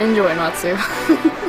Enjoy, Natsu.